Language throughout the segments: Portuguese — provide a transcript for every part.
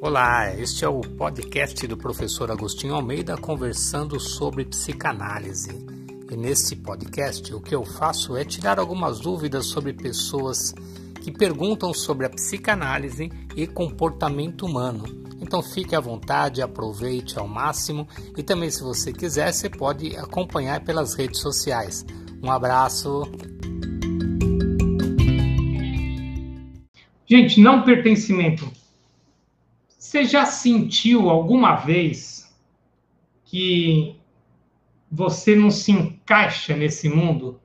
Olá, este é o podcast do professor Agostinho Almeida conversando sobre psicanálise. E neste podcast o que eu faço é tirar algumas dúvidas sobre pessoas que perguntam sobre a psicanálise e comportamento humano. Então fique à vontade, aproveite ao máximo e também se você quiser você pode acompanhar pelas redes sociais. Um abraço. Gente, não pertencimento. Você já sentiu alguma vez que você não se encaixa nesse mundo?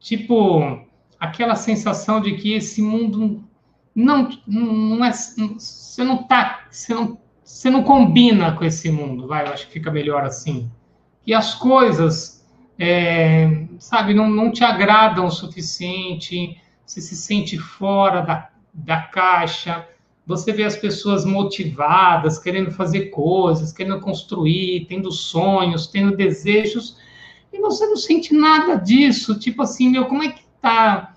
Tipo, aquela sensação de que esse mundo não, não é. Você não tá. Você não, você não combina com esse mundo, vai, eu acho que fica melhor assim. E as coisas, é, sabe, não, não te agradam o suficiente você se sente fora da, da caixa, você vê as pessoas motivadas, querendo fazer coisas, querendo construir, tendo sonhos, tendo desejos, e você não sente nada disso. Tipo assim, meu, como é que tá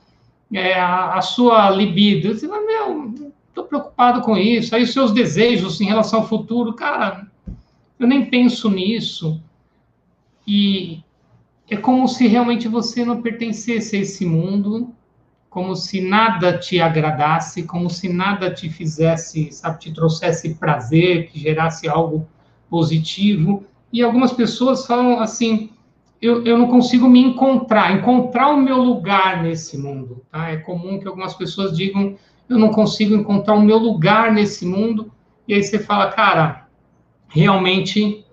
é, a, a, sua libido? Você vai, meu, tô preocupado com isso. Aí os seus desejos em relação ao futuro, cara, eu nem penso nisso. E é como se realmente você não pertencesse a esse mundo como se nada te agradasse, como se nada te fizesse, sabe, te trouxesse prazer, que gerasse algo positivo. E algumas pessoas falam assim: eu, eu não consigo me encontrar, encontrar o meu lugar nesse mundo. Tá? É comum que algumas pessoas digam: eu não consigo encontrar o meu lugar nesse mundo. E aí você fala, cara, realmente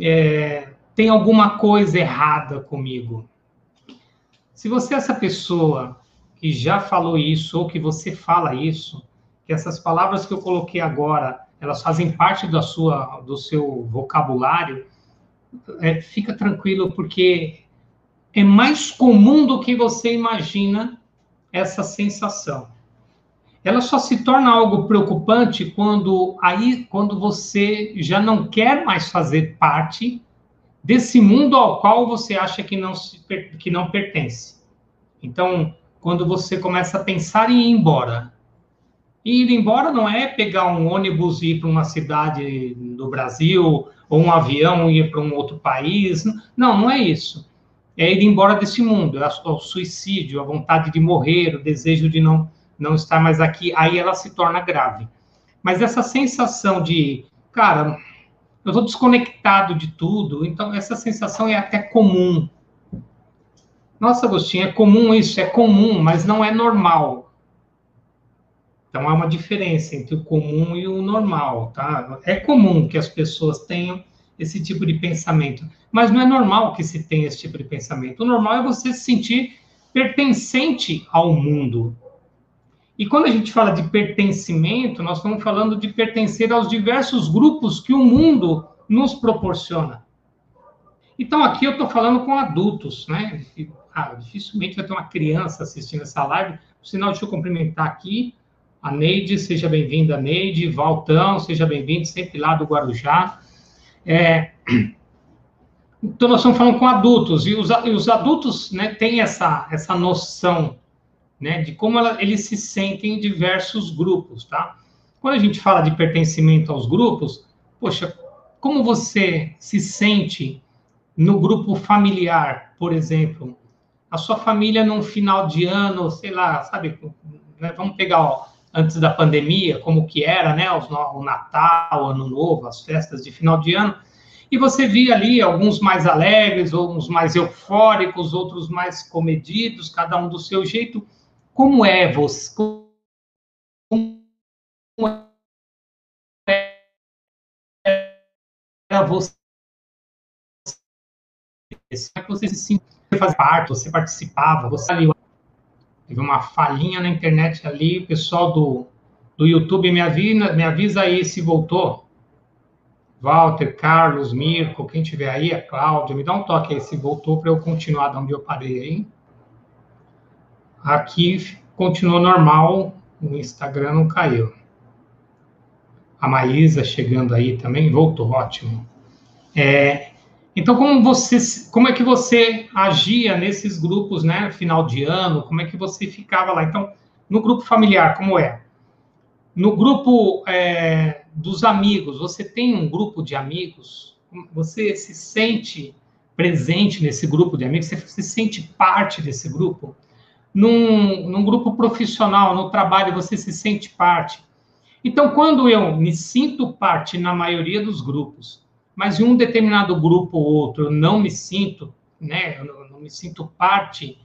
é, tem alguma coisa errada comigo. Se você é essa pessoa que já falou isso ou que você fala isso, que essas palavras que eu coloquei agora, elas fazem parte da sua, do seu vocabulário, é, fica tranquilo, porque é mais comum do que você imagina essa sensação. Ela só se torna algo preocupante quando aí, quando você já não quer mais fazer parte desse mundo ao qual você acha que não, se, que não pertence. Então, quando você começa a pensar em ir embora. E ir embora não é pegar um ônibus e ir para uma cidade do Brasil, ou um avião e ir para um outro país. Não, não é isso. É ir embora desse mundo, é o suicídio, a vontade de morrer, o desejo de não, não estar mais aqui. Aí ela se torna grave. Mas essa sensação de, cara, eu estou desconectado de tudo, então essa sensação é até comum nossa, Agostinho, é comum isso, é comum, mas não é normal. Então há uma diferença entre o comum e o normal, tá? É comum que as pessoas tenham esse tipo de pensamento, mas não é normal que se tenha esse tipo de pensamento. O normal é você se sentir pertencente ao mundo. E quando a gente fala de pertencimento, nós estamos falando de pertencer aos diversos grupos que o mundo nos proporciona. Então, aqui eu estou falando com adultos, né? Ah, dificilmente vai ter uma criança assistindo essa live. Por sinal, deixa eu cumprimentar aqui a Neide, seja bem-vinda, Neide. Valtão, seja bem-vindo, sempre lá do Guarujá. É... Então, nós estamos falando com adultos, e os, e os adultos né, têm essa, essa noção né, de como ela, eles se sentem em diversos grupos, tá? Quando a gente fala de pertencimento aos grupos, poxa, como você se sente no grupo familiar, por exemplo? A sua família num final de ano, sei lá, sabe? Né? Vamos pegar ó, antes da pandemia, como que era, né? O, Natal, Ano Novo, as festas de final de ano. E você via ali alguns mais alegres, uns mais eufóricos, outros mais comedidos, cada um do seu jeito. Como é você? Como era você? É que você se sentiu? faz parte, você participava, você ali. Teve uma falhinha na internet ali, o pessoal do, do YouTube me avisa, me avisa aí se voltou. Walter, Carlos, Mirko, quem tiver aí, a Cláudia, me dá um toque aí se voltou para eu continuar de onde eu parei aí. Aqui continuou normal, o Instagram não caiu. A Maísa chegando aí também, voltou, ótimo. É, então, como você, como é que você agia nesses grupos, né, final de ano? Como é que você ficava lá? Então, no grupo familiar, como é? No grupo é, dos amigos, você tem um grupo de amigos? Você se sente presente nesse grupo de amigos? Você se sente parte desse grupo? Num, num grupo profissional, no trabalho, você se sente parte? Então, quando eu me sinto parte na maioria dos grupos, mas em um determinado grupo ou outro eu não me sinto, né, eu não, não me sinto parte,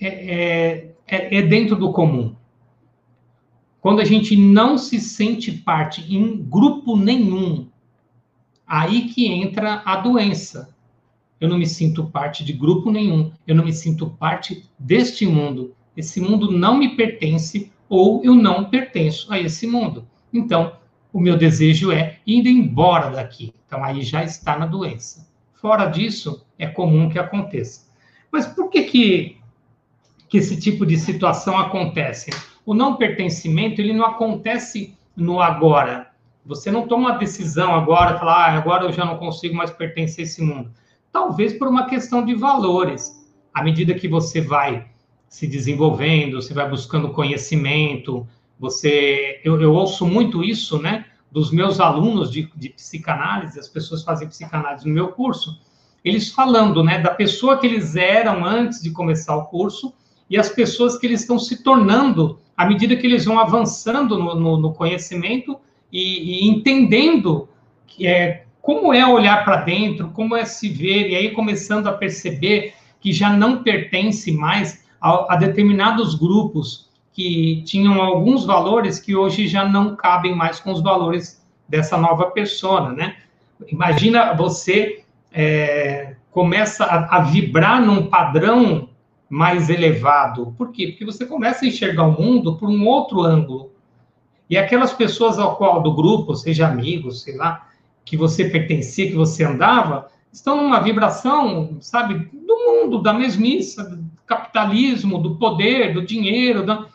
é, é, é, é dentro do comum. Quando a gente não se sente parte em grupo nenhum, aí que entra a doença. Eu não me sinto parte de grupo nenhum, eu não me sinto parte deste mundo. Esse mundo não me pertence ou eu não pertenço a esse mundo. Então, o meu desejo é ir embora daqui. Então, aí já está na doença. Fora disso, é comum que aconteça. Mas por que, que, que esse tipo de situação acontece? O não pertencimento, ele não acontece no agora. Você não toma uma decisão agora, falar, ah, agora eu já não consigo mais pertencer a esse mundo. Talvez por uma questão de valores. À medida que você vai se desenvolvendo, você vai buscando conhecimento, você, eu, eu ouço muito isso, né, dos meus alunos de, de psicanálise, as pessoas fazem psicanálise no meu curso, eles falando, né, da pessoa que eles eram antes de começar o curso e as pessoas que eles estão se tornando à medida que eles vão avançando no, no, no conhecimento e, e, entendendo que é, como é olhar para dentro, como é se ver, e aí começando a perceber que já não pertence mais a, a determinados grupos que tinham alguns valores que hoje já não cabem mais com os valores dessa nova persona, né? Imagina você é, começa a, a, vibrar num padrão mais elevado. Por quê? Porque você começa a enxergar o mundo por um outro ângulo. E aquelas pessoas ao qual do grupo, seja amigos, sei lá, que você pertencia, que você andava, estão numa vibração, sabe, do mundo, da mesmice, do capitalismo, do poder, do dinheiro, da...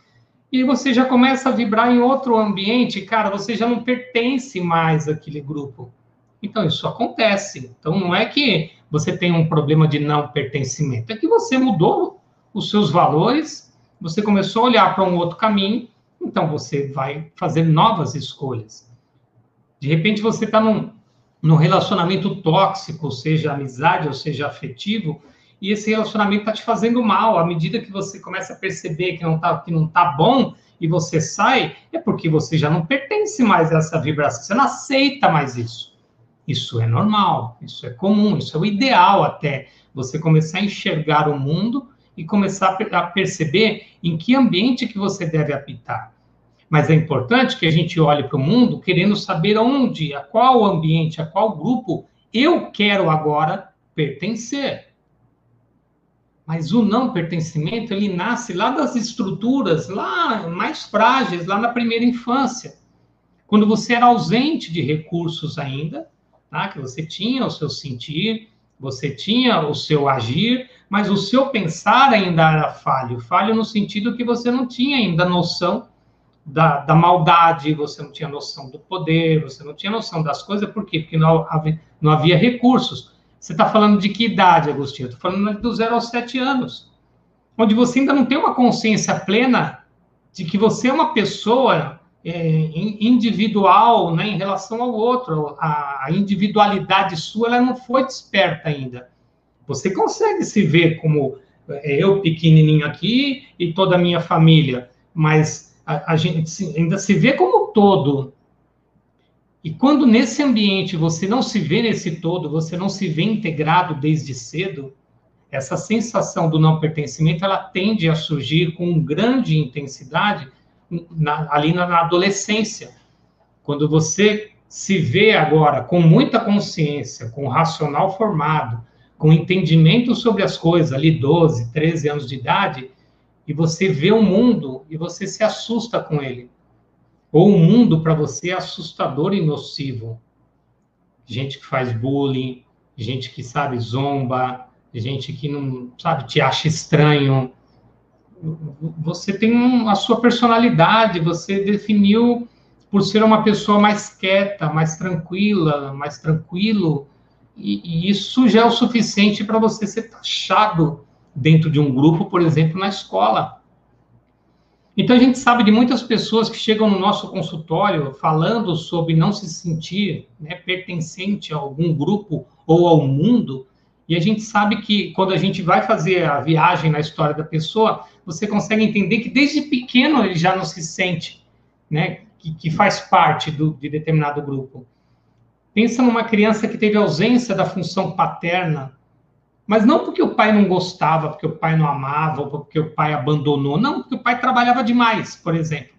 e você já começa a vibrar em outro ambiente, cara, você já não pertence mais àquele grupo. Então, isso acontece. Então, não é que você tem um problema de não pertencimento, é que você mudou os seus valores, você começou a olhar para um outro caminho, então você vai fazer novas escolhas. De repente você está num, num relacionamento tóxico, seja amizade ou seja afetivo, e esse relacionamento está te fazendo mal. À medida que você começa a perceber que não está tá bom e você sai, é porque você já não pertence mais a essa vibração, você não aceita mais isso. Isso é normal, isso é comum, isso é o ideal até. Você começar a enxergar o mundo e começar a perceber em que ambiente que você deve habitar. Mas é importante que a gente olhe para o mundo querendo saber onde, a qual ambiente, a qual grupo eu quero agora pertencer. Mas o não pertencimento, ele nasce lá das estruturas lá mais frágeis, lá na primeira infância. Quando você era ausente de recursos ainda, tá? que você tinha o seu sentir, você tinha o seu agir, mas o seu pensar ainda era falho. Falho no sentido que você não tinha ainda noção da, da maldade, você não tinha noção do poder, você não tinha noção das coisas, por quê? Porque não não havia recursos. Você está falando de que idade, Agostinho? Estou falando do zero aos sete anos, onde você ainda não tem uma consciência plena de que você é uma pessoa é, individual né, em relação ao outro. A, individualidade sua ela não foi desperta ainda. Você consegue se ver como é, eu pequenininho aqui e toda a minha família, mas a, a gente ainda se vê como todo. E quando nesse ambiente você não se vê nesse todo, você não se vê integrado desde cedo, essa sensação do não pertencimento ela tende a surgir com grande intensidade na, ali na, na adolescência. Quando você se vê agora com muita consciência, com racional formado, com entendimento sobre as coisas, ali 12, 13 anos de idade, e você vê o mundo e você se assusta com ele. Ou o mundo para você é assustador e nocivo. Gente que faz bullying, gente que sabe zomba, gente que não sabe te acha estranho. Você tem a sua personalidade, você definiu por ser uma pessoa mais quieta, mais tranquila, mais tranquilo, e, e isso já é o suficiente para você ser taxado dentro de um grupo, por exemplo, na escola. Então a gente sabe de muitas pessoas que chegam no nosso consultório falando sobre não se sentir né, pertencente a algum grupo ou ao mundo, e a gente sabe que quando a gente vai fazer a viagem na história da pessoa, você consegue entender que desde pequeno ele já não se sente, né, que, que faz parte do, de determinado grupo. Pensa numa criança que teve ausência da função paterna mas não porque o pai não gostava, porque o pai não amava, ou porque o pai abandonou. Não, porque o pai trabalhava demais, por exemplo.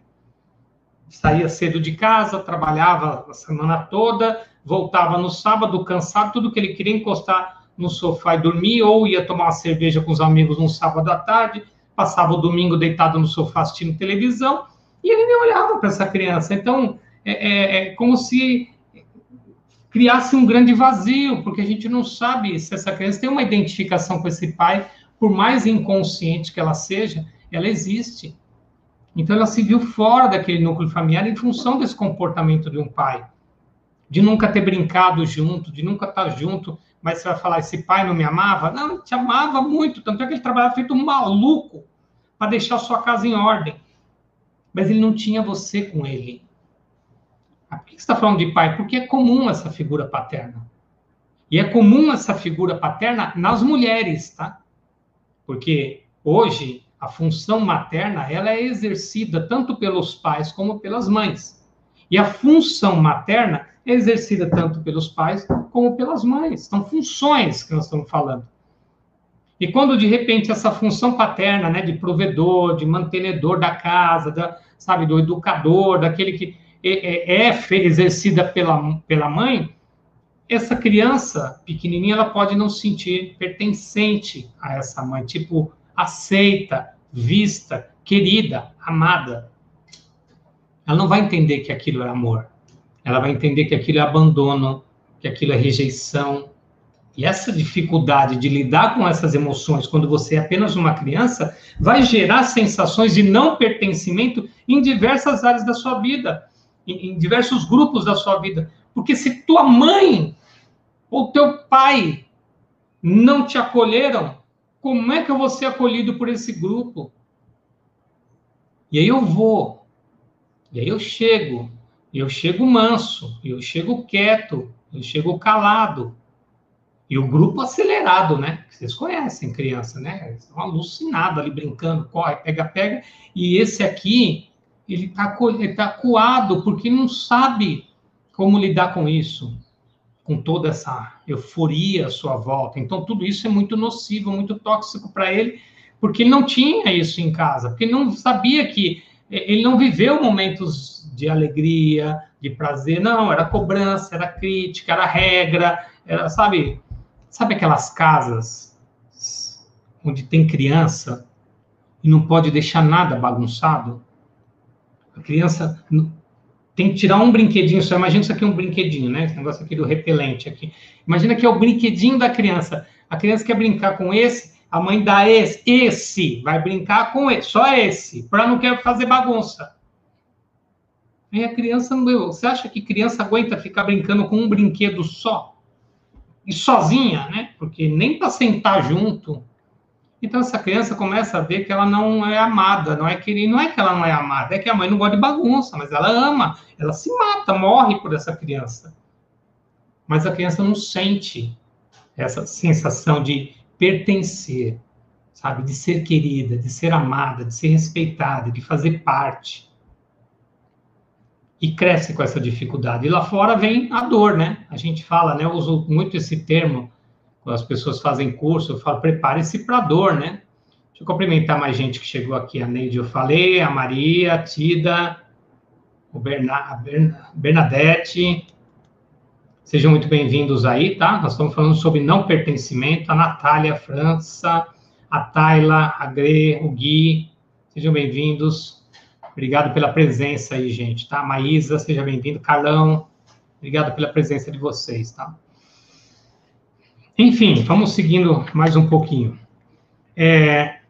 Saía cedo de casa, trabalhava a semana toda, voltava no sábado cansado, tudo que ele queria encostar no sofá e dormir, ou ia tomar uma cerveja com os amigos no sábado à tarde, passava o domingo deitado no sofá assistindo televisão, e ele nem olhava para essa criança. Então, é, é, é como se criasse um grande vazio, porque a gente não sabe se essa criança tem uma identificação com esse pai, por mais inconsciente que ela seja, ela existe. Então ela se viu fora daquele núcleo familiar em função desse comportamento de um pai, de nunca ter brincado junto, de nunca estar junto. Mas você vai falar, esse pai não me amava? Não, ele te amava muito, tanto é que ele trabalhava feito um maluco para deixar a sua casa em ordem. Mas ele não tinha você com ele. Ah, por que você está falando de pai? Porque é comum essa figura paterna. E é comum essa figura paterna nas mulheres, tá? Porque hoje a função materna ela é exercida tanto pelos pais como pelas mães. E a função materna é exercida tanto pelos pais como pelas mães. São funções que nós estamos falando. E quando de repente essa função paterna, né, de provedor, de mantenedor da casa, da, sabe, do educador, daquele que é, é exercida pela, pela mãe, essa criança pequenininha ela pode não se sentir pertencente a essa mãe, tipo aceita, vista, querida, amada. Ela não vai entender que aquilo é amor. Ela vai entender que aquilo é abandono, que aquilo é rejeição. E essa dificuldade de lidar com essas emoções quando você é apenas uma criança vai gerar sensações de não pertencimento em diversas áreas da sua vida em, em diversos grupos da sua vida. Porque se tua mãe ou teu pai não te acolheram, como é que eu vou ser acolhido por esse grupo? E aí eu vou, e aí eu chego, e eu chego manso, e eu chego quieto, eu chego calado. E o grupo acelerado, né? Vocês conhecem criança, né? Estão alucinados ali brincando, corre, pega, pega. E esse aqui, ele está ele tá coado porque não sabe como lidar com isso, com toda essa euforia à sua volta. Então, tudo isso é muito nocivo, muito tóxico para ele, porque ele não tinha isso em casa, porque ele não sabia que ele não viveu momentos de alegria, de prazer, não, era cobrança, era crítica, era regra, era, sabe, sabe aquelas casas onde tem criança e não pode deixar nada bagunçado? A criança tem que tirar um brinquedinho só. Imagina isso aqui um brinquedinho, né? Esse negócio aqui do repelente aqui. Imagina que é o brinquedinho da criança. A criança quer brincar com esse, a mãe dá esse, esse, vai brincar com esse, só esse, para não quer fazer bagunça. Aí a criança. Você acha que criança aguenta ficar brincando com um brinquedo só? E sozinha, né? Porque nem para sentar junto, então essa criança começa a ver que ela não é amada, não é que não é que ela não é amada, é que a mãe não gosta de bagunça, mas ela ama, ela se mata, morre por essa criança. Mas a criança não sente essa sensação de pertencer, sabe, de ser querida, de ser amada, de ser respeitada, de fazer parte. E cresce com essa dificuldade. E lá fora vem a dor, né? A gente fala, né? Eu uso muito esse termo as pessoas fazem curso, eu falo, prepare-se para dor, né? Deixa eu cumprimentar mais gente que chegou aqui. A Neide, eu falei, a Maria, a Tida, o Berna, a Bernadette. Sejam muito bem-vindos aí, tá? Nós estamos falando sobre não pertencimento. A Natália, a França, a Tayla, a Gre, o Gui. Sejam bem-vindos. Obrigado pela presença aí, gente, tá? Maísa, seja bem-vindo. Carlão, obrigado pela presença de vocês, tá? Enfim, vamos seguindo mais um pouquinho. É,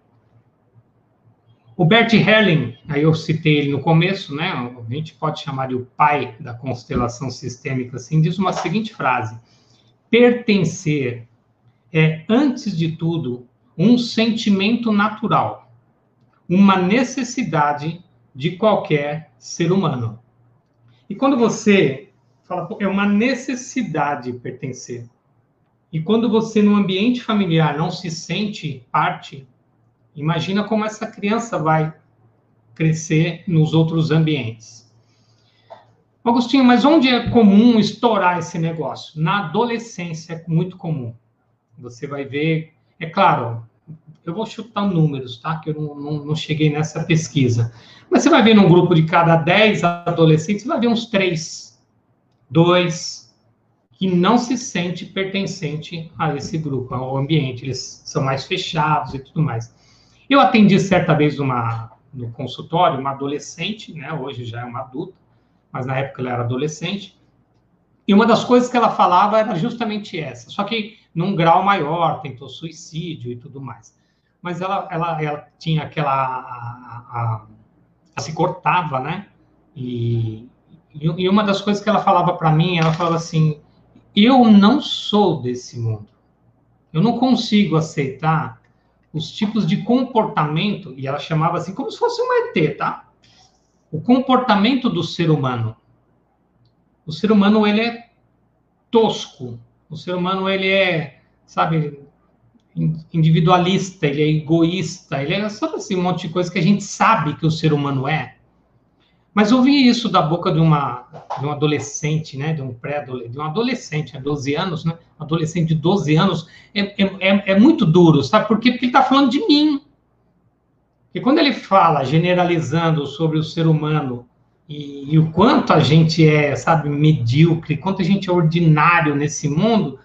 o Bert Helling, aí eu citei ele no começo, né? A gente pode chamar de o pai da constelação sistêmica, assim, diz uma seguinte frase: pertencer é, antes de tudo, um sentimento natural, uma necessidade de qualquer ser humano. E quando você fala, é uma necessidade pertencer. E quando você, no ambiente familiar, não se sente parte, imagina como essa criança vai crescer nos outros ambientes. Agostinho, mas onde é comum estourar esse negócio? Na adolescência é muito comum. Você vai ver, é claro, eu vou chutar números, tá? Que eu não, não, não cheguei nessa pesquisa. Mas você vai ver num grupo de cada 10 adolescentes, você vai ver uns 3, 2, que não se sente pertencente a esse grupo, ao ambiente. Eles são mais fechados e tudo mais. Eu atendi certa vez uma, no consultório uma adolescente, né? Hoje já é uma adulta, mas na época ela era adolescente. E uma das coisas que ela falava era justamente essa, só que num grau maior, tentou suicídio e tudo mais. Mas ela, ela, ela tinha aquela. A, a, ela se cortava, né? E, e uma das coisas que ela falava para mim, ela falava assim: eu não sou desse mundo. Eu não consigo aceitar os tipos de comportamento, e ela chamava assim, como se fosse um ET, tá? O comportamento do ser humano. O ser humano, ele é tosco. O ser humano, ele é, sabe, individualista, ele é egoísta, ele é, sabe assim, um monte de coisa que a gente sabe que o ser humano é. Mas ouvir isso da boca de uma de um adolescente, né, de um pré-adolescente, de um adolescente, né, 12 anos, né, adolescente de 12 anos, é, é, é muito duro, sabe? Porque, porque ele está falando de mim. E quando ele fala, generalizando sobre o ser humano e, e, o quanto a gente é, sabe, medíocre, quanto a gente é ordinário nesse mundo,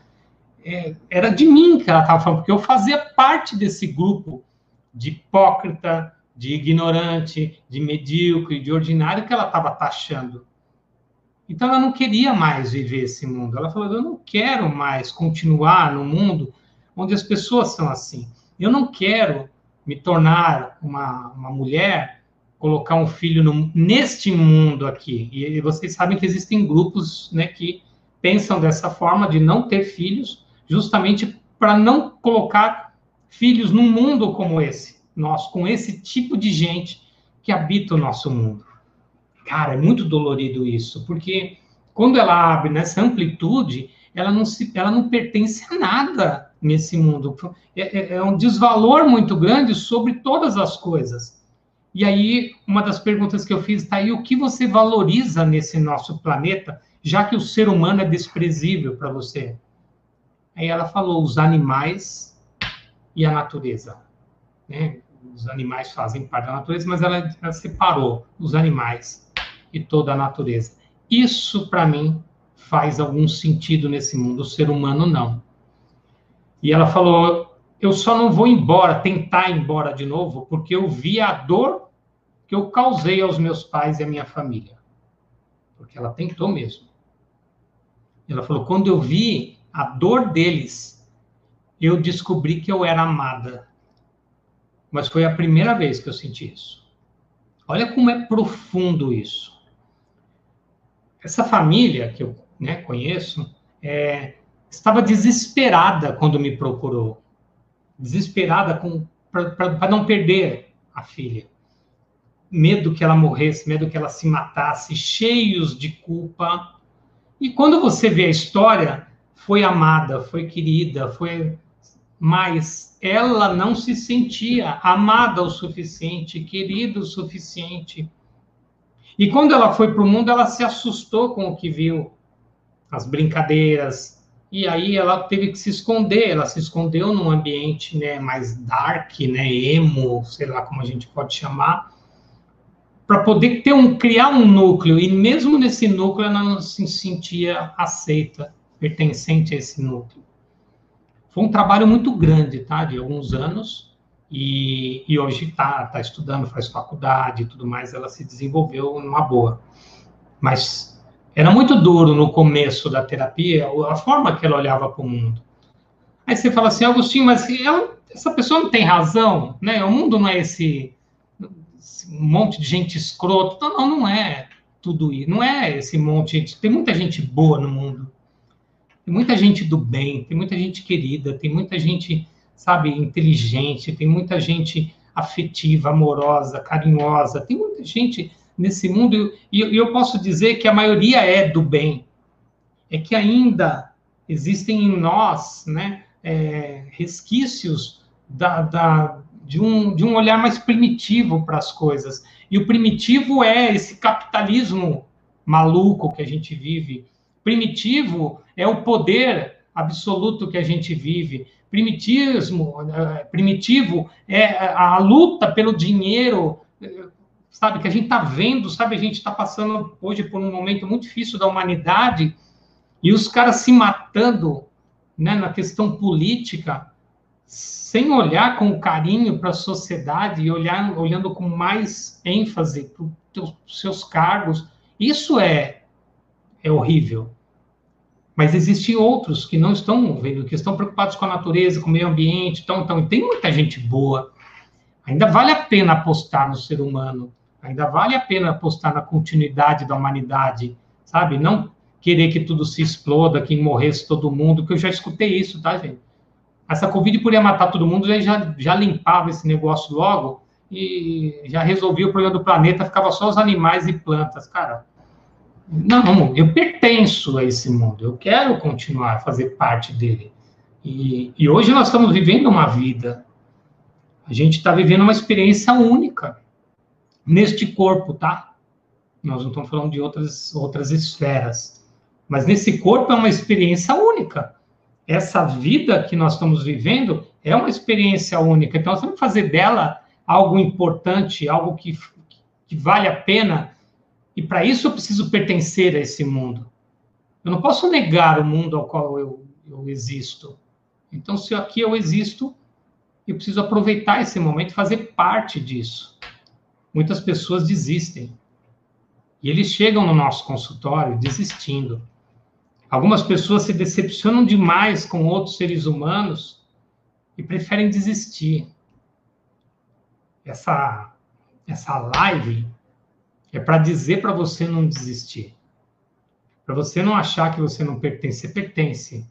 é, era de mim que ela estava falando, porque eu fazia parte desse grupo de hipócrita, de ignorante, de medíocre, de ordinário que ela estava taxando. Então ela não queria mais viver esse mundo. Ela falou: eu não quero mais continuar no mundo onde as pessoas são assim. Eu não quero me tornar uma, uma mulher, colocar um filho no, neste mundo aqui. E, vocês sabem que existem grupos né, que pensam dessa forma de não ter filhos, justamente para não colocar filhos num mundo como esse nós com esse tipo de gente que habita o nosso mundo. Cara, é muito dolorido isso, porque quando ela abre nessa amplitude, ela não, se, ela não pertence a nada nesse mundo. É, é, é um desvalor muito grande sobre todas as coisas. E aí, uma das perguntas que eu fiz está aí: o que você valoriza nesse nosso planeta, já que o ser humano é desprezível para você? Aí ela falou: os animais e a natureza. Né? Os animais fazem parte da natureza, mas ela, ela separou os animais e toda a natureza. Isso, para mim, faz algum sentido nesse mundo, o ser humano não. E ela falou: eu só não vou embora, tentar ir embora de novo, porque eu vi a dor que eu causei aos meus pais e à minha família. Porque ela tentou mesmo. Ela falou: quando eu vi a dor deles, eu descobri que eu era amada mas foi a primeira vez que eu senti isso. Olha como é profundo isso. Essa família que eu né, conheço é, estava desesperada quando me procurou, desesperada para não perder a filha, medo que ela morresse, medo que ela se matasse, cheios de culpa. E quando você vê a história, foi amada, foi querida, foi mas ela não se sentia amada o suficiente, querida o suficiente. E quando ela foi para o mundo, ela se assustou com o que viu, as brincadeiras, e aí ela teve que se esconder, ela se escondeu num ambiente né, mais dark, né, emo, sei lá como a gente pode chamar, para poder ter um, criar um núcleo, e mesmo nesse núcleo ela não se sentia aceita, pertencente a esse núcleo. Foi um trabalho muito grande, tá? De alguns anos. E, e hoje está tá estudando, faz faculdade e tudo mais. Ela se desenvolveu numa boa. Mas era muito duro no começo da terapia a forma que ela olhava para o mundo. Aí você fala assim, Agostinho, mas ela, essa pessoa não tem razão, né? O mundo não é esse, esse monte de gente escroto. Não, não, é tudo isso. Não é esse monte. de Tem muita gente boa no mundo. Tem muita gente do bem, tem muita gente querida, tem muita gente, sabe, inteligente, tem muita gente afetiva, amorosa, carinhosa. Tem muita gente nesse mundo, e eu posso dizer que a maioria é do bem. É que ainda existem em nós né, é, resquícios da, da, de, um, de um olhar mais primitivo para as coisas. E o primitivo é esse capitalismo maluco que a gente vive. Primitivo é o poder absoluto que a gente vive. Primitismo, eh, primitivo é a luta pelo dinheiro, sabe, que a gente está vendo, sabe, a gente está passando hoje por um momento muito difícil da humanidade e os caras se matando né, na questão política, sem olhar com carinho para a sociedade e olhar, olhando com mais ênfase para os seus cargos, isso é, é horrível. Mas existem outros que não estão vendo, que estão preocupados com a natureza, com o meio ambiente, então, então, tem muita gente boa. Ainda vale a pena apostar no ser humano, ainda vale a pena apostar na continuidade da humanidade, sabe? Não querer que tudo se exploda, que morresse todo mundo, que eu já escutei isso, tá, gente? Essa Covid podia matar todo mundo, já, já limpava esse negócio logo e já resolvia o problema do planeta, ficava só os animais e plantas. Cara, não, eu pertenço a esse mundo, eu quero continuar a fazer parte dele. E, e hoje nós estamos vivendo uma vida, a gente está vivendo uma experiência única neste corpo, tá? Nós não estamos falando de outras, outras esferas, mas nesse corpo é uma experiência única. Essa vida que nós estamos vivendo é uma experiência única, então nós temos que fazer dela algo importante, algo que, que vale a pena e para isso eu preciso pertencer a esse mundo. Eu não posso negar o mundo ao qual eu, eu existo. Então, se aqui eu existo, eu preciso aproveitar esse momento e fazer parte disso. Muitas pessoas desistem. E eles chegam no nosso consultório desistindo. Algumas pessoas se decepcionam demais com outros seres humanos e preferem desistir. Essa, essa live é para dizer para você não desistir. Para você não achar que você não pertence. Você pertence.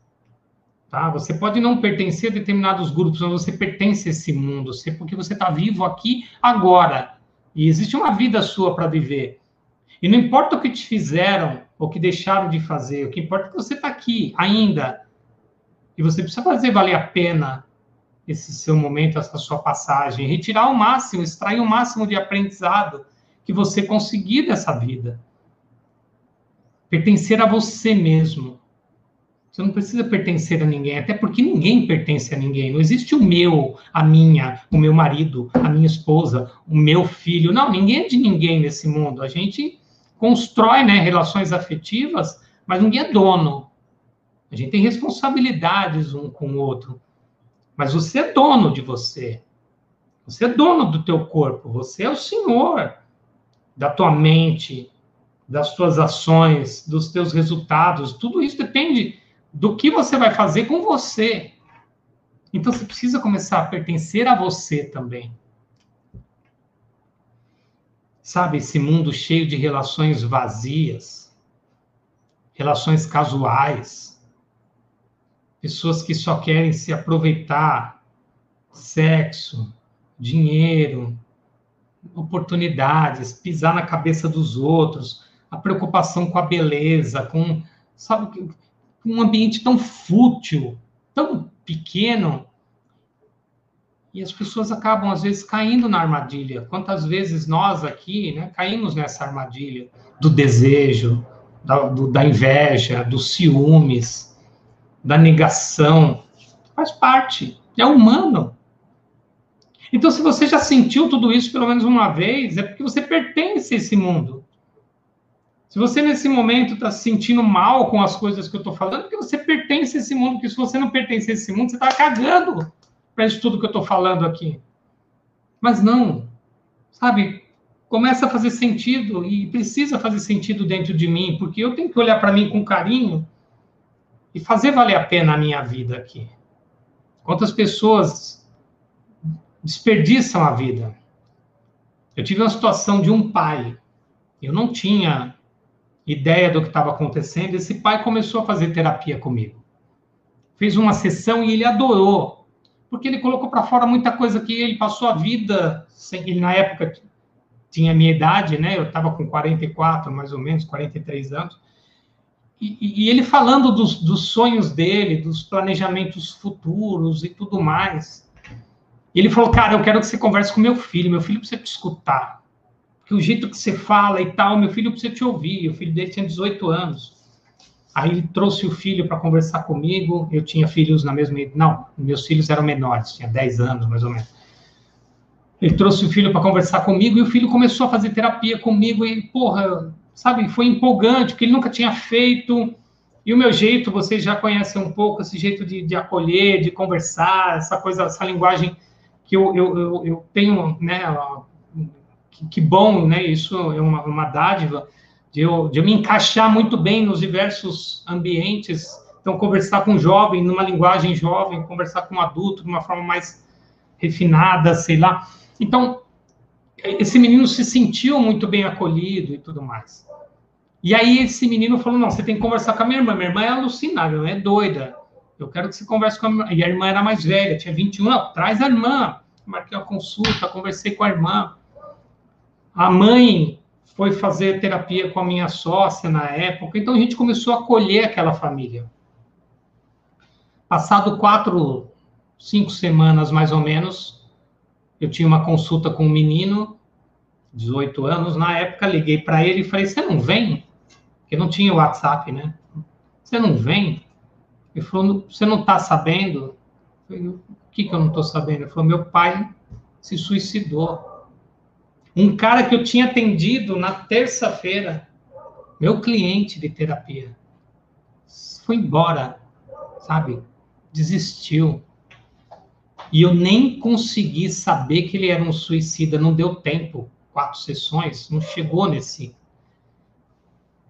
Tá? Você pode não pertencer a determinados grupos, mas você pertence a esse mundo, porque você está vivo aqui agora. E existe uma vida sua para viver. E não importa o que te fizeram ou que deixaram de fazer, o que importa é que você está aqui ainda. E você precisa fazer valer a pena esse seu momento, essa sua passagem, retirar o máximo, extrair o máximo de aprendizado que você conseguir dessa vida. Pertencer a você mesmo. Você não precisa pertencer a ninguém, até porque ninguém pertence a ninguém. Não existe o meu, a minha, o meu marido, a minha esposa, o meu filho. Não, ninguém é de ninguém nesse mundo. A gente constrói né, relações afetivas, mas ninguém é dono. A gente tem responsabilidades um com o outro. Mas você é dono de você. Você é dono do teu corpo. Você é o senhor da tua mente, das tuas ações, dos teus resultados, tudo isso depende do que você vai fazer com você. Então você precisa começar a pertencer a você também. Sabe, esse mundo cheio de relações vazias, relações casuais, pessoas que só querem se aproveitar, sexo, dinheiro, oportunidades, pisar na cabeça dos outros, a preocupação com a beleza, com, sabe, um ambiente tão fútil, tão pequeno. E as pessoas acabam, às vezes, caindo na armadilha. Quantas vezes nós aqui né, caímos nessa armadilha do desejo, da, do, da inveja, dos ciúmes, da negação? Faz parte, é humano. Então, se você já sentiu tudo isso pelo menos uma vez, é porque você pertence a esse mundo. Se você nesse momento está se sentindo mal com as coisas que eu estou falando, é porque você pertence a esse mundo, porque se você não pertence a esse mundo, você está cagando para isso tudo que eu estou falando aqui. Mas não, sabe? Começa a fazer sentido e precisa fazer sentido dentro de mim, porque eu tenho que olhar para mim com carinho e fazer valer a pena a minha vida aqui. Quantas pessoas desperdiçam a vida. Eu tive uma situação de um pai, eu não tinha ideia do que estava acontecendo, esse pai começou a fazer terapia comigo. Fez uma sessão e ele adorou, porque ele colocou para fora muita coisa que ele passou a vida, sem, ele na época tinha a minha idade, né? Eu estava com 44, mais ou menos, 43 anos. E, e ele falando dos, dos, sonhos dele, dos planejamentos futuros e tudo mais. Ele falou, cara, eu quero que você converse com meu filho. Meu filho precisa te escutar. Que o jeito que você fala e tal, meu filho precisa te ouvir. O filho dele tinha 18 anos. Aí ele trouxe o filho para conversar comigo. Eu tinha filhos na mesma idade. Não, meus filhos eram menores, tinha 10 anos mais ou menos. Ele trouxe o filho para conversar comigo e o filho começou a fazer terapia comigo e, porra, sabe, foi empolgante, porque ele nunca tinha feito. E o meu jeito, vocês já conhecem um pouco, esse jeito de, de acolher, de conversar, essa coisa, essa linguagem que eu, eu, eu, eu tenho, né, que, que, bom, né, isso é uma, uma dádiva, de eu, de eu me encaixar muito bem nos diversos ambientes. Então, conversar com um jovem numa linguagem jovem, conversar com um adulto de uma forma mais refinada, sei lá. Então, esse menino se sentiu muito bem acolhido e tudo mais. E aí esse menino falou: não, você tem que conversar com a minha irmã. Minha irmã é alucinada, é doida. Eu quero que você converse com a minha irmã. E a irmã era mais velha, tinha 21. Não, traz a irmã. Marquei a consulta, conversei com a irmã. A mãe foi fazer terapia com a minha sócia na época. Então a gente começou a acolher aquela família. Passado quatro, cinco semanas mais ou menos, eu tinha uma consulta com um menino, 18 anos, na época, liguei para ele e falei: Você não vem? Porque não tinha WhatsApp, né? Você não vem? Ele falou: Você não está sabendo? Eu o que, que eu não estou sabendo? Ele falou: Meu pai se suicidou. Um cara que eu tinha atendido na terça-feira, meu cliente de terapia, foi embora, sabe? Desistiu. E eu nem consegui saber que ele era um suicida, não deu tempo. Quatro sessões, não chegou nesse.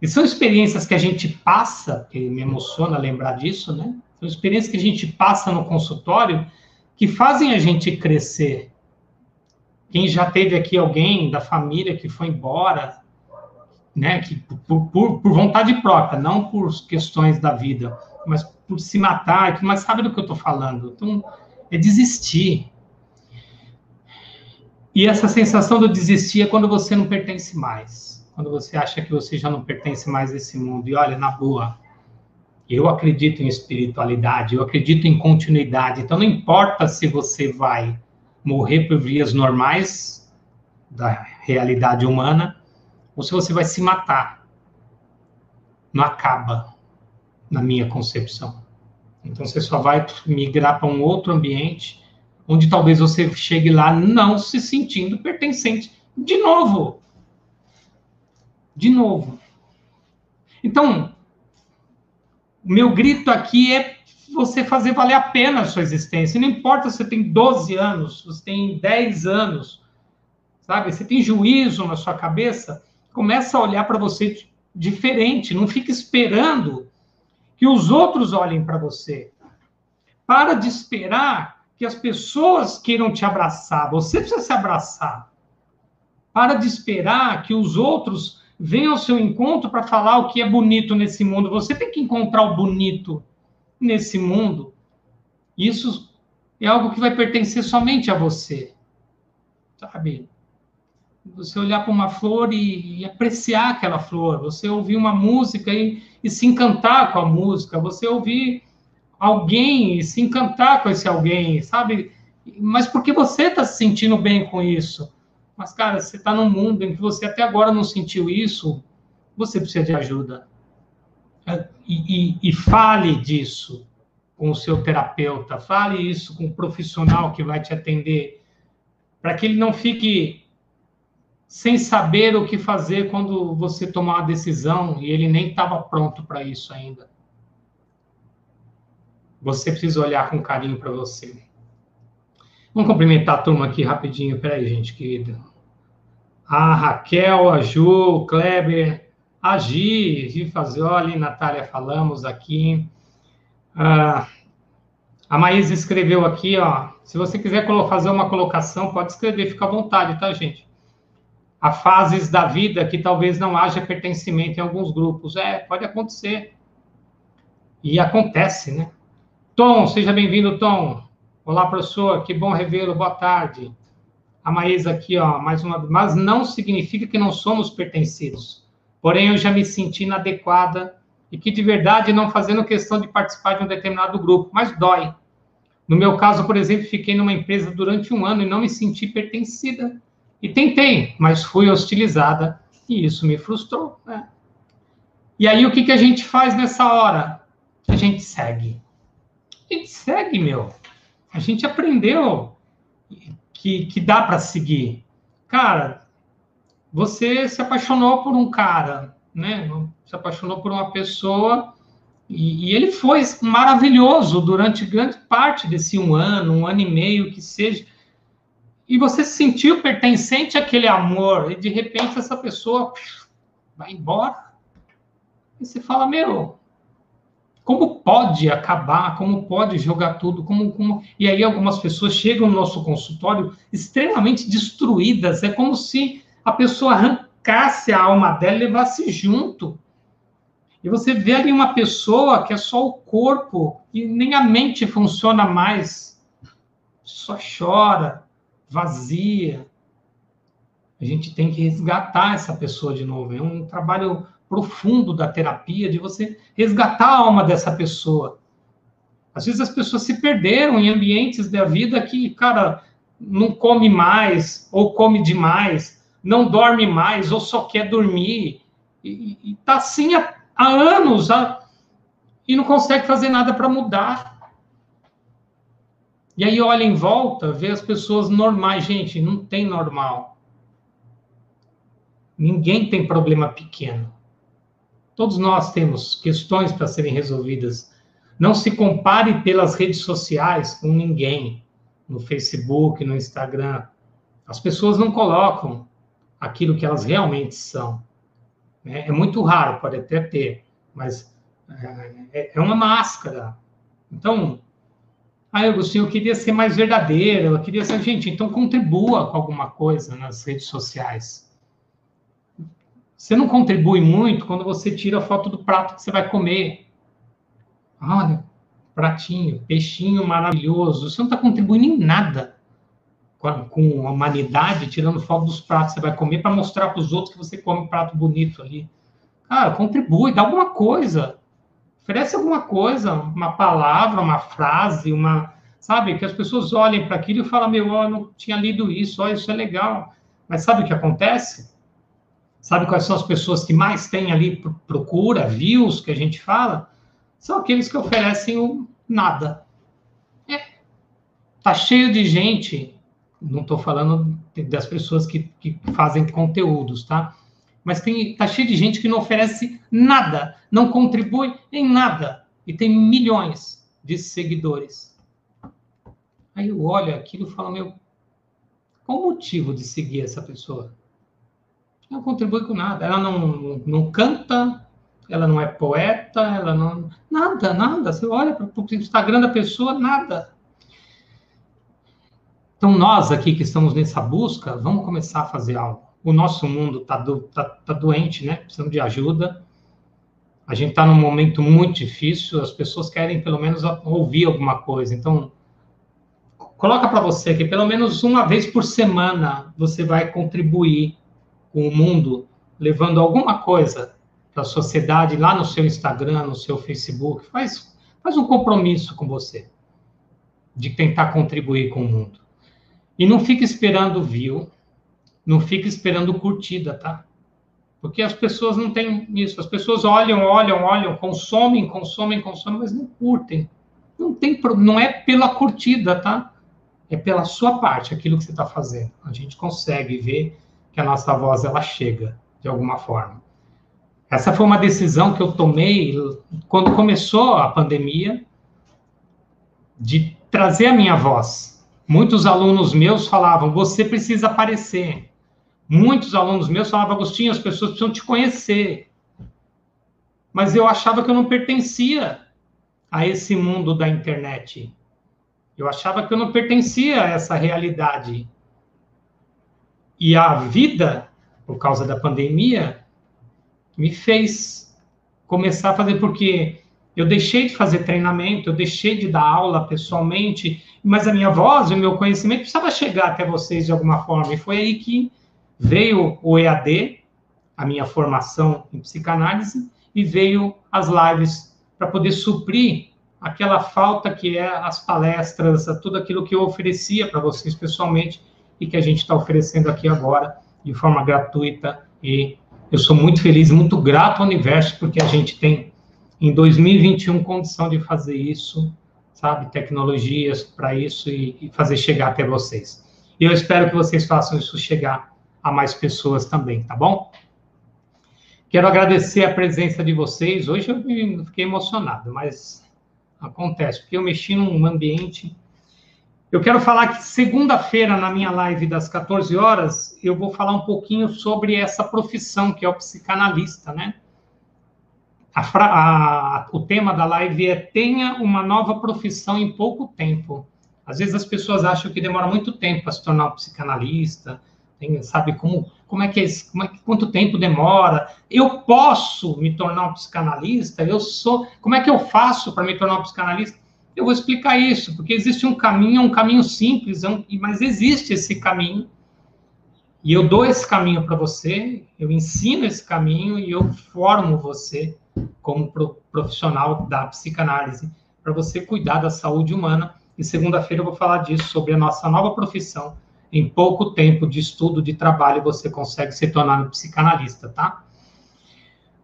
E são experiências que a gente passa, que me emociona lembrar disso, né? São experiências que a gente passa no consultório que fazem a gente crescer. Quem já teve aqui alguém da família que foi embora, né? Que por, por, por vontade própria, não por questões da vida, mas por se matar, mas sabe do que eu estou falando. Então, é desistir. E essa sensação do desistir é quando você não pertence mais. Quando você acha que você já não pertence mais a esse mundo. E olha, na boa, eu acredito em espiritualidade, eu acredito em continuidade. Então não importa se você vai morrer por vias normais da realidade humana ou se você vai se matar. Não acaba, na minha concepção. Então você só vai migrar para um outro ambiente onde talvez você chegue lá não se sentindo pertencente de novo. De novo. Então, meu grito aqui é você fazer valer a pena a sua existência. Não importa se você tem 12 anos, se você tem 10 anos, sabe? Você tem juízo na sua cabeça, começa a olhar para você diferente, não fica esperando que os outros olhem para você. Para de esperar que as pessoas queiram te abraçar. Você precisa se abraçar. Para de esperar que os outros venham ao seu encontro para falar o que é bonito nesse mundo. Você tem que encontrar o bonito nesse mundo. Isso é algo que vai pertencer somente a você. Sabe? Você olhar para uma flor e, e, apreciar aquela flor, você ouvir uma música e, e se encantar com a música, você ouvir alguém e se encantar com esse alguém, sabe? Mas porque você está se sentindo bem com isso? Mas, cara, você está num mundo em que você até agora não sentiu isso, você precisa de ajuda. É, e, e, e fale disso com o seu terapeuta, fale isso com o profissional que vai te atender, para que ele não fique sem saber o que fazer quando você tomar uma decisão e ele nem estava pronto para isso ainda. Você precisa olhar com carinho para você. Vamos cumprimentar a turma aqui rapidinho. Peraí, gente querida. A Raquel, a Ju, o Kleber, a Gi, Gi Fazioli, Natália, falamos aqui. Ah, a Maísa escreveu aqui, ó. Se você quiser fazer uma colocação, pode escrever, fica à vontade, tá, gente? Há fases da vida que talvez não haja pertencimento em alguns grupos. É, pode acontecer. E acontece, né? Tom, seja bem-vindo, Tom. Olá, professor, que bom revê-lo, boa tarde. A Maísa aqui, ó, mais uma mas não significa que não somos pertencidos. Porém, eu já me senti inadequada e que de verdade não fazendo questão de participar de um determinado grupo, mas dói. No meu caso, por exemplo, fiquei numa empresa durante um ano e não me senti pertencida. E tentei, mas fui hostilizada e isso me frustrou. Né? E aí, o que, que a gente faz nessa hora? A gente segue. A gente segue, meu. A gente aprendeu que, que dá para seguir. Cara, você se apaixonou por um cara, né? Se apaixonou por uma pessoa e, e, ele foi maravilhoso durante grande parte desse um ano, um ano e meio que seja. E você se sentiu pertencente àquele amor e de repente essa pessoa vai embora. E você fala, meu, como pode acabar, como pode jogar tudo, como, como... e aí algumas pessoas chegam no nosso consultório extremamente destruídas, é como se a pessoa arrancasse a alma dela e levasse junto. E você vê ali uma pessoa que é só o corpo e nem a mente funciona mais, só chora, vazia. A gente tem que resgatar essa pessoa de novo. É um trabalho profundo da terapia, de você resgatar a alma dessa pessoa. Às vezes as pessoas se perderam em ambientes da vida que, cara, não come mais, ou come demais, não dorme mais, ou só quer dormir, e, e tá assim há, há anos, há, e não consegue fazer nada para mudar. E aí olha em volta, vê as pessoas normais. Gente, não tem normal. Ninguém tem problema pequeno. Todos nós temos questões para serem resolvidas. Não se compare pelas redes sociais com ninguém, no Facebook, no Instagram. As pessoas não colocam aquilo que elas realmente são. É, é muito raro, pode até ter, mas é, é uma máscara. Então, ah, Agostinho, eu queria ser mais verdadeira, eu queria ser. Gente, então contribua com alguma coisa nas redes sociais. Você não contribui muito quando você tira a foto do prato que você vai comer. Olha, pratinho, peixinho maravilhoso. Você não está contribuindo em nada com a, humanidade, tirando foto dos pratos que você vai comer para mostrar para os outros que você come um prato bonito ali. Cara, contribui, dá alguma coisa. Oferece alguma coisa, uma palavra, uma frase, uma. Sabe? Que as pessoas olhem para aquilo e falem: Meu, eu não tinha lido isso, olha, isso é legal. Mas sabe o que acontece? Sabe quais são as pessoas que mais têm ali procura, views, que a gente fala? São aqueles que oferecem o nada. É. Tá cheio de gente, não estou falando das pessoas que, que fazem conteúdos, tá? Mas tem, tá cheio de gente que não oferece nada, não contribui em nada e tem milhões de seguidores. Aí eu olho aquilo e falo, meu, qual o motivo de seguir essa pessoa? Não contribui com nada. Ela não, não canta, ela não é poeta, ela não. Nada, nada. Você olha para o Instagram da pessoa, nada. Então, nós aqui que estamos nessa busca, vamos começar a fazer algo. O nosso mundo está do, tá, tá doente, né? Precisamos de ajuda. A gente está num momento muito difícil, as pessoas querem pelo menos ouvir alguma coisa. Então, coloca para você que pelo menos uma vez por semana você vai contribuir com o mundo, levando alguma coisa para a sociedade lá no seu Instagram, no seu Facebook, faz, faz um compromisso com você de tentar contribuir com o mundo. E não fique esperando view, não fique esperando curtida, tá? Porque as pessoas não têm isso. As pessoas olham, olham, olham, consomem, consomem, consomem, mas não curtem. Não tem, não é pela curtida, tá? É pela sua parte, aquilo que você está fazendo. A gente consegue ver que a nossa voz ela chega de alguma forma. Essa foi uma decisão que eu tomei quando começou a pandemia de trazer a minha voz. Muitos alunos meus falavam: "Você precisa aparecer". Muitos alunos meus falavam: "Agostinho, as pessoas precisam te conhecer". Mas eu achava que eu não pertencia a esse mundo da internet. Eu achava que eu não pertencia a essa realidade. E a vida, por causa da pandemia, me fez começar a fazer, porque Eu deixei de fazer treinamento, eu deixei de dar aula pessoalmente, mas a minha voz e o meu conhecimento precisava chegar até vocês de alguma forma. E foi aí que veio o EAD, a minha formação em psicanálise, e veio as lives para poder suprir aquela falta que é as palestras, tudo aquilo que eu oferecia para vocês pessoalmente e que a gente está oferecendo aqui agora de forma gratuita. E eu sou muito feliz, muito grato ao universo, porque a gente tem em 2021 condição de fazer isso, sabe? Tecnologias para isso e, e fazer chegar até vocês. E eu espero que vocês façam isso chegar a mais pessoas também, tá bom? Quero agradecer a presença de vocês. Hoje eu fiquei emocionado, mas acontece, porque eu mexi num ambiente. Eu quero falar que segunda-feira, na minha live das 14 horas, eu vou falar um pouquinho sobre essa profissão que é o psicanalista, né? A, a, o tema da live é Tenha uma nova profissão em pouco tempo. Às vezes as pessoas acham que demora muito tempo para se tornar um psicanalista, tem, sabe como, como é que é, como é, quanto tempo demora? Eu posso me tornar um psicanalista? Eu sou, como é que eu faço para me tornar um psicanalista? Eu vou explicar isso, porque existe um caminho, um caminho simples, é mas existe esse caminho. E eu dou esse caminho para você, eu ensino esse caminho e eu formo você como profissional da psicanálise para você cuidar da saúde humana. E segunda-feira eu vou falar disso sobre a nossa nova profissão, em pouco tempo de estudo, de trabalho, você consegue se tornar um psicanalista, tá?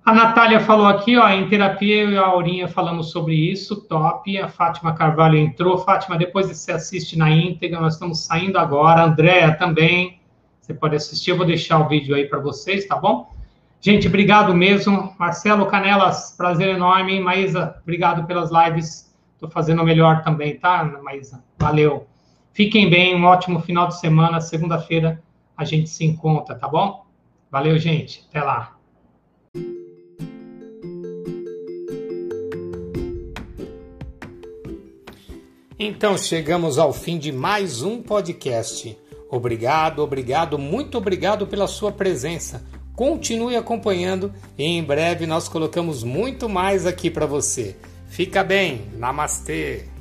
A Natália falou aqui, ó, em terapia eu e a Aurinha falamos sobre isso, top. A Fátima Carvalho entrou. Fátima, depois você assiste na íntegra, nós estamos saindo agora. Andréa também, você pode assistir, eu vou deixar o vídeo aí para vocês, tá bom? Gente, obrigado mesmo. Marcelo Canelas, prazer enorme. Maísa, obrigado pelas lives. Estou fazendo o melhor também, tá, Maísa? Valeu. Fiquem bem, um ótimo final de semana. Segunda-feira a gente se encontra, tá bom? Valeu, gente. Até lá. Então chegamos ao fim de mais um podcast. Obrigado, obrigado, muito obrigado pela sua presença. Continue acompanhando e em breve nós colocamos muito mais aqui para você. Fica bem, namastê!